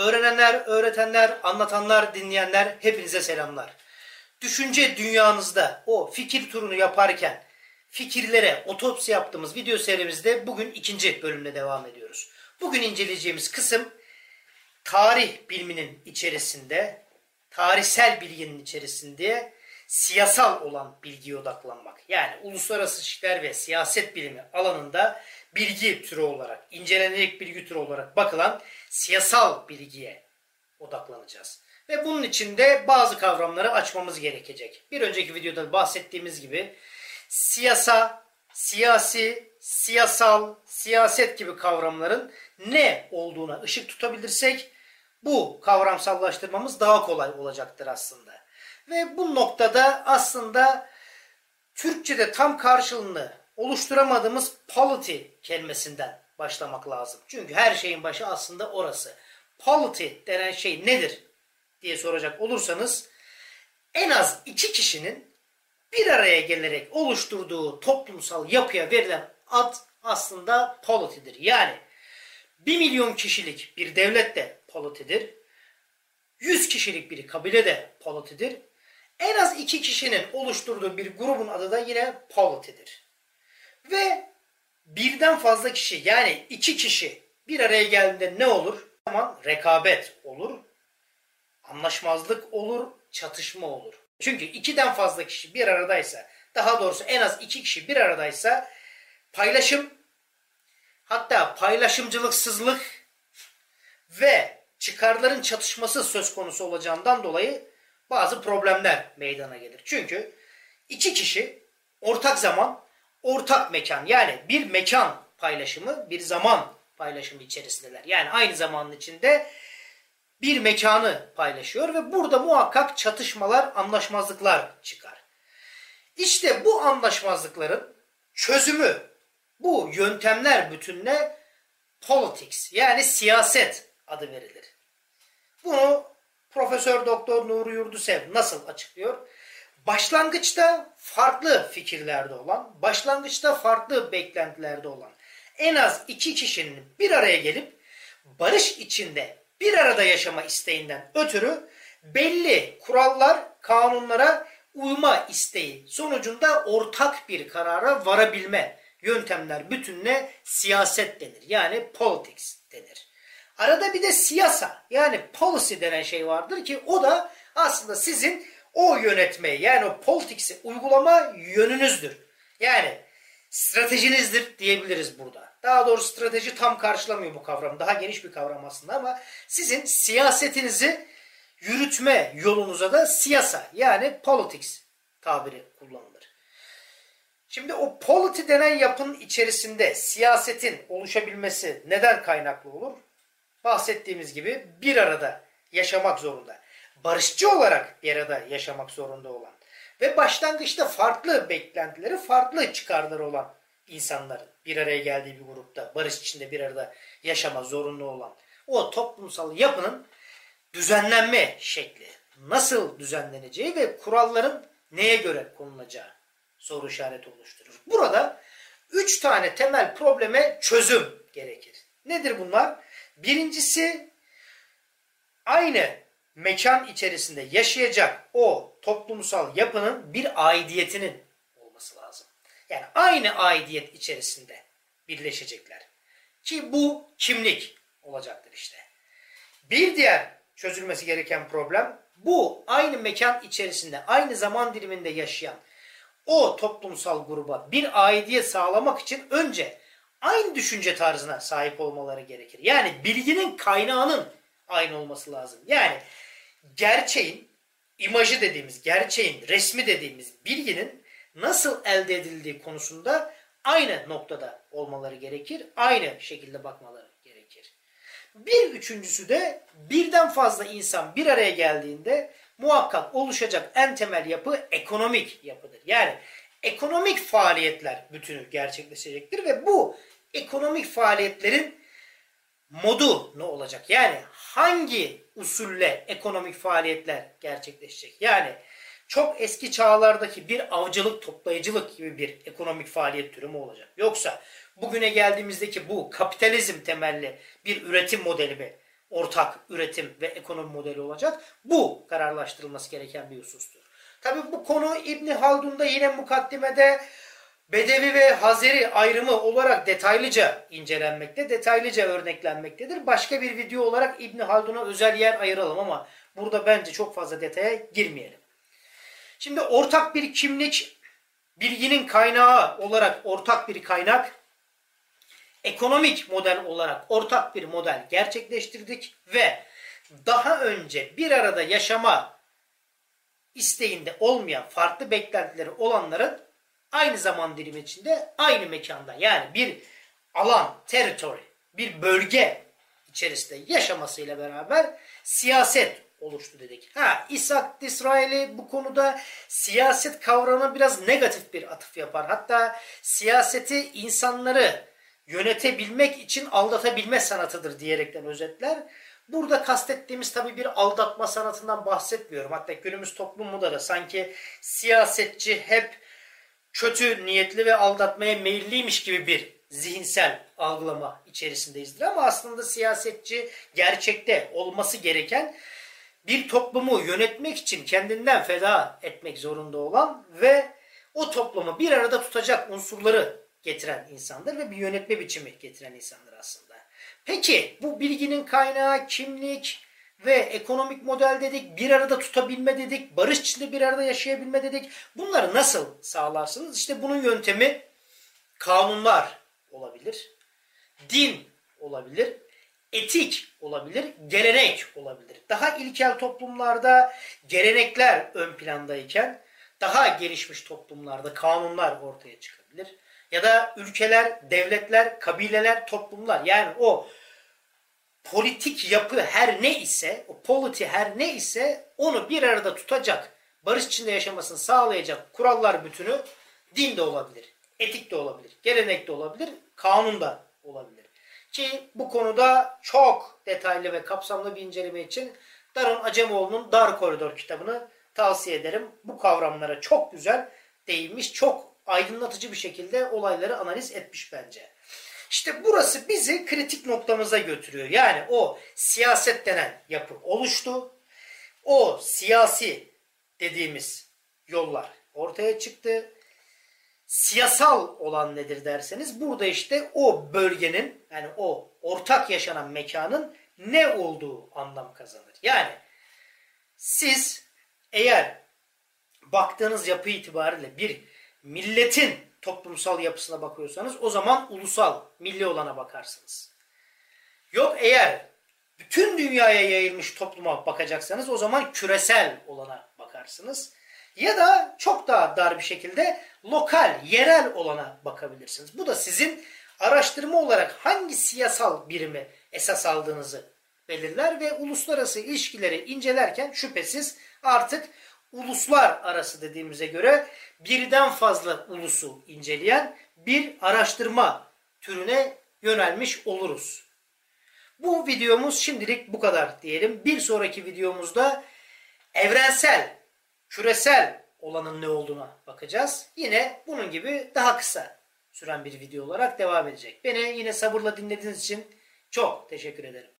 Öğrenenler, öğretenler, anlatanlar, dinleyenler hepinize selamlar. Düşünce dünyanızda o fikir turunu yaparken fikirlere otopsi yaptığımız video serimizde bugün ikinci bölümle devam ediyoruz. Bugün inceleyeceğimiz kısım tarih biliminin içerisinde, tarihsel bilginin içerisinde siyasal olan bilgiye odaklanmak. Yani uluslararası ilişkiler ve siyaset bilimi alanında bilgi türü olarak, incelenerek bilgi türü olarak bakılan siyasal bilgiye odaklanacağız. Ve bunun için de bazı kavramları açmamız gerekecek. Bir önceki videoda bahsettiğimiz gibi siyasa, siyasi, siyasal, siyaset gibi kavramların ne olduğuna ışık tutabilirsek bu kavramsallaştırmamız daha kolay olacaktır aslında. Ve bu noktada aslında Türkçe'de tam karşılığını oluşturamadığımız polity kelimesinden başlamak lazım. Çünkü her şeyin başı aslında orası. Polity denen şey nedir diye soracak olursanız en az iki kişinin bir araya gelerek oluşturduğu toplumsal yapıya verilen ad aslında polity'dir. Yani 1 milyon kişilik bir devlet de polity'dir. 100 kişilik bir kabile de polity'dir. En az iki kişinin oluşturduğu bir grubun adı da yine polity'dir. Ve birden fazla kişi yani iki kişi bir araya geldiğinde ne olur? Zaman rekabet olur, anlaşmazlık olur, çatışma olur. Çünkü ikiden fazla kişi bir aradaysa, daha doğrusu en az iki kişi bir aradaysa paylaşım, hatta paylaşımcılıksızlık ve çıkarların çatışması söz konusu olacağından dolayı bazı problemler meydana gelir. Çünkü iki kişi ortak zaman, ortak mekan yani bir mekan paylaşımı, bir zaman paylaşımı içerisindeler. Yani aynı zamanın içinde bir mekanı paylaşıyor ve burada muhakkak çatışmalar, anlaşmazlıklar çıkar. İşte bu anlaşmazlıkların çözümü, bu yöntemler bütününe politics yani siyaset adı verilir. Bunu Profesör Doktor Nuri Yurdusev nasıl açıklıyor? Başlangıçta farklı fikirlerde olan, başlangıçta farklı beklentilerde olan en az iki kişinin bir araya gelip barış içinde bir arada yaşama isteğinden ötürü belli kurallar, kanunlara uyma isteği sonucunda ortak bir karara varabilme yöntemler bütününe siyaset denir. Yani politics denir. Arada bir de siyasa yani policy denen şey vardır ki o da aslında sizin o yönetmeyi yani o politics'i uygulama yönünüzdür. Yani stratejinizdir diyebiliriz burada. Daha doğrusu strateji tam karşılamıyor bu kavramı. Daha geniş bir kavram aslında ama sizin siyasetinizi yürütme yolunuza da siyasa yani politics tabiri kullanılır. Şimdi o polity denen yapının içerisinde siyasetin oluşabilmesi neden kaynaklı olur? Bahsettiğimiz gibi bir arada yaşamak zorunda. Barışçı olarak bir arada yaşamak zorunda olan ve başlangıçta farklı beklentileri, farklı çıkarları olan insanların bir araya geldiği bir grupta barış içinde bir arada yaşama zorunlu olan o toplumsal yapının düzenlenme şekli, nasıl düzenleneceği ve kuralların neye göre konulacağı soru işareti oluşturur. Burada üç tane temel probleme çözüm gerekir. Nedir bunlar? Birincisi aynı mekan içerisinde yaşayacak o toplumsal yapının bir aidiyetinin olması lazım. Yani aynı aidiyet içerisinde birleşecekler. Ki bu kimlik olacaktır işte. Bir diğer çözülmesi gereken problem bu aynı mekan içerisinde aynı zaman diliminde yaşayan o toplumsal gruba bir aidiyet sağlamak için önce aynı düşünce tarzına sahip olmaları gerekir. Yani bilginin kaynağının aynı olması lazım. Yani gerçeğin, imajı dediğimiz, gerçeğin, resmi dediğimiz bilginin nasıl elde edildiği konusunda aynı noktada olmaları gerekir. Aynı şekilde bakmaları gerekir. Bir üçüncüsü de birden fazla insan bir araya geldiğinde muhakkak oluşacak en temel yapı ekonomik yapıdır. Yani ekonomik faaliyetler bütünü gerçekleşecektir ve bu ekonomik faaliyetlerin modu ne olacak? Yani hangi usulle ekonomik faaliyetler gerçekleşecek? Yani çok eski çağlardaki bir avcılık, toplayıcılık gibi bir ekonomik faaliyet türü mü olacak? Yoksa bugüne geldiğimizdeki bu kapitalizm temelli bir üretim modeli mi ortak üretim ve ekonomi modeli olacak? Bu kararlaştırılması gereken bir husustur. Tabi bu konu İbni Haldun'da yine mukaddimede Bedevi ve Hazeri ayrımı olarak detaylıca incelenmekte, detaylıca örneklenmektedir. Başka bir video olarak İbni Haldun'a özel yer ayıralım ama burada bence çok fazla detaya girmeyelim. Şimdi ortak bir kimlik, bilginin kaynağı olarak ortak bir kaynak, ekonomik model olarak ortak bir model gerçekleştirdik ve daha önce bir arada yaşama isteğinde olmayan farklı beklentileri olanların aynı zaman dilimi içinde aynı mekanda yani bir alan, territory, bir bölge içerisinde yaşamasıyla beraber siyaset oluştu dedik. Ha, İshak İsrail'i bu konuda siyaset kavramına biraz negatif bir atıf yapar. Hatta siyaseti insanları yönetebilmek için aldatabilme sanatıdır diyerekten özetler. Burada kastettiğimiz tabii bir aldatma sanatından bahsetmiyorum. Hatta günümüz toplumunda da sanki siyasetçi hep kötü niyetli ve aldatmaya meyilliymiş gibi bir zihinsel algılama içerisindeyizdir. Ama aslında siyasetçi gerçekte olması gereken bir toplumu yönetmek için kendinden feda etmek zorunda olan ve o toplumu bir arada tutacak unsurları getiren insandır ve bir yönetme biçimi getiren insandır aslında. Peki bu bilginin kaynağı kimlik ve ekonomik model dedik, bir arada tutabilme dedik, barış içinde bir arada yaşayabilme dedik. Bunları nasıl sağlarsınız? İşte bunun yöntemi kanunlar olabilir, din olabilir, etik olabilir, gelenek olabilir. Daha ilkel toplumlarda gelenekler ön plandayken daha gelişmiş toplumlarda kanunlar ortaya çıkabilir. Ya da ülkeler, devletler, kabileler, toplumlar yani o politik yapı her ne ise, o politi her ne ise onu bir arada tutacak, barış içinde yaşamasını sağlayacak kurallar bütünü din de olabilir, etik de olabilir, gelenek de olabilir, kanun da olabilir. Ki bu konuda çok detaylı ve kapsamlı bir inceleme için Darun Acemoğlu'nun Dar Koridor kitabını tavsiye ederim. Bu kavramlara çok güzel değinmiş, çok aydınlatıcı bir şekilde olayları analiz etmiş bence. İşte burası bizi kritik noktamıza götürüyor. Yani o siyaset denen yapı oluştu. O siyasi dediğimiz yollar ortaya çıktı. Siyasal olan nedir derseniz burada işte o bölgenin yani o ortak yaşanan mekanın ne olduğu anlam kazanır. Yani siz eğer baktığınız yapı itibariyle bir milletin toplumsal yapısına bakıyorsanız o zaman ulusal, milli olana bakarsınız. Yok eğer bütün dünyaya yayılmış topluma bakacaksanız o zaman küresel olana bakarsınız. Ya da çok daha dar bir şekilde lokal, yerel olana bakabilirsiniz. Bu da sizin araştırma olarak hangi siyasal birimi esas aldığınızı belirler ve uluslararası ilişkileri incelerken şüphesiz artık uluslar arası dediğimize göre birden fazla ulusu inceleyen bir araştırma türüne yönelmiş oluruz. Bu videomuz şimdilik bu kadar diyelim. Bir sonraki videomuzda evrensel, küresel olanın ne olduğuna bakacağız. Yine bunun gibi daha kısa süren bir video olarak devam edecek. Beni yine sabırla dinlediğiniz için çok teşekkür ederim.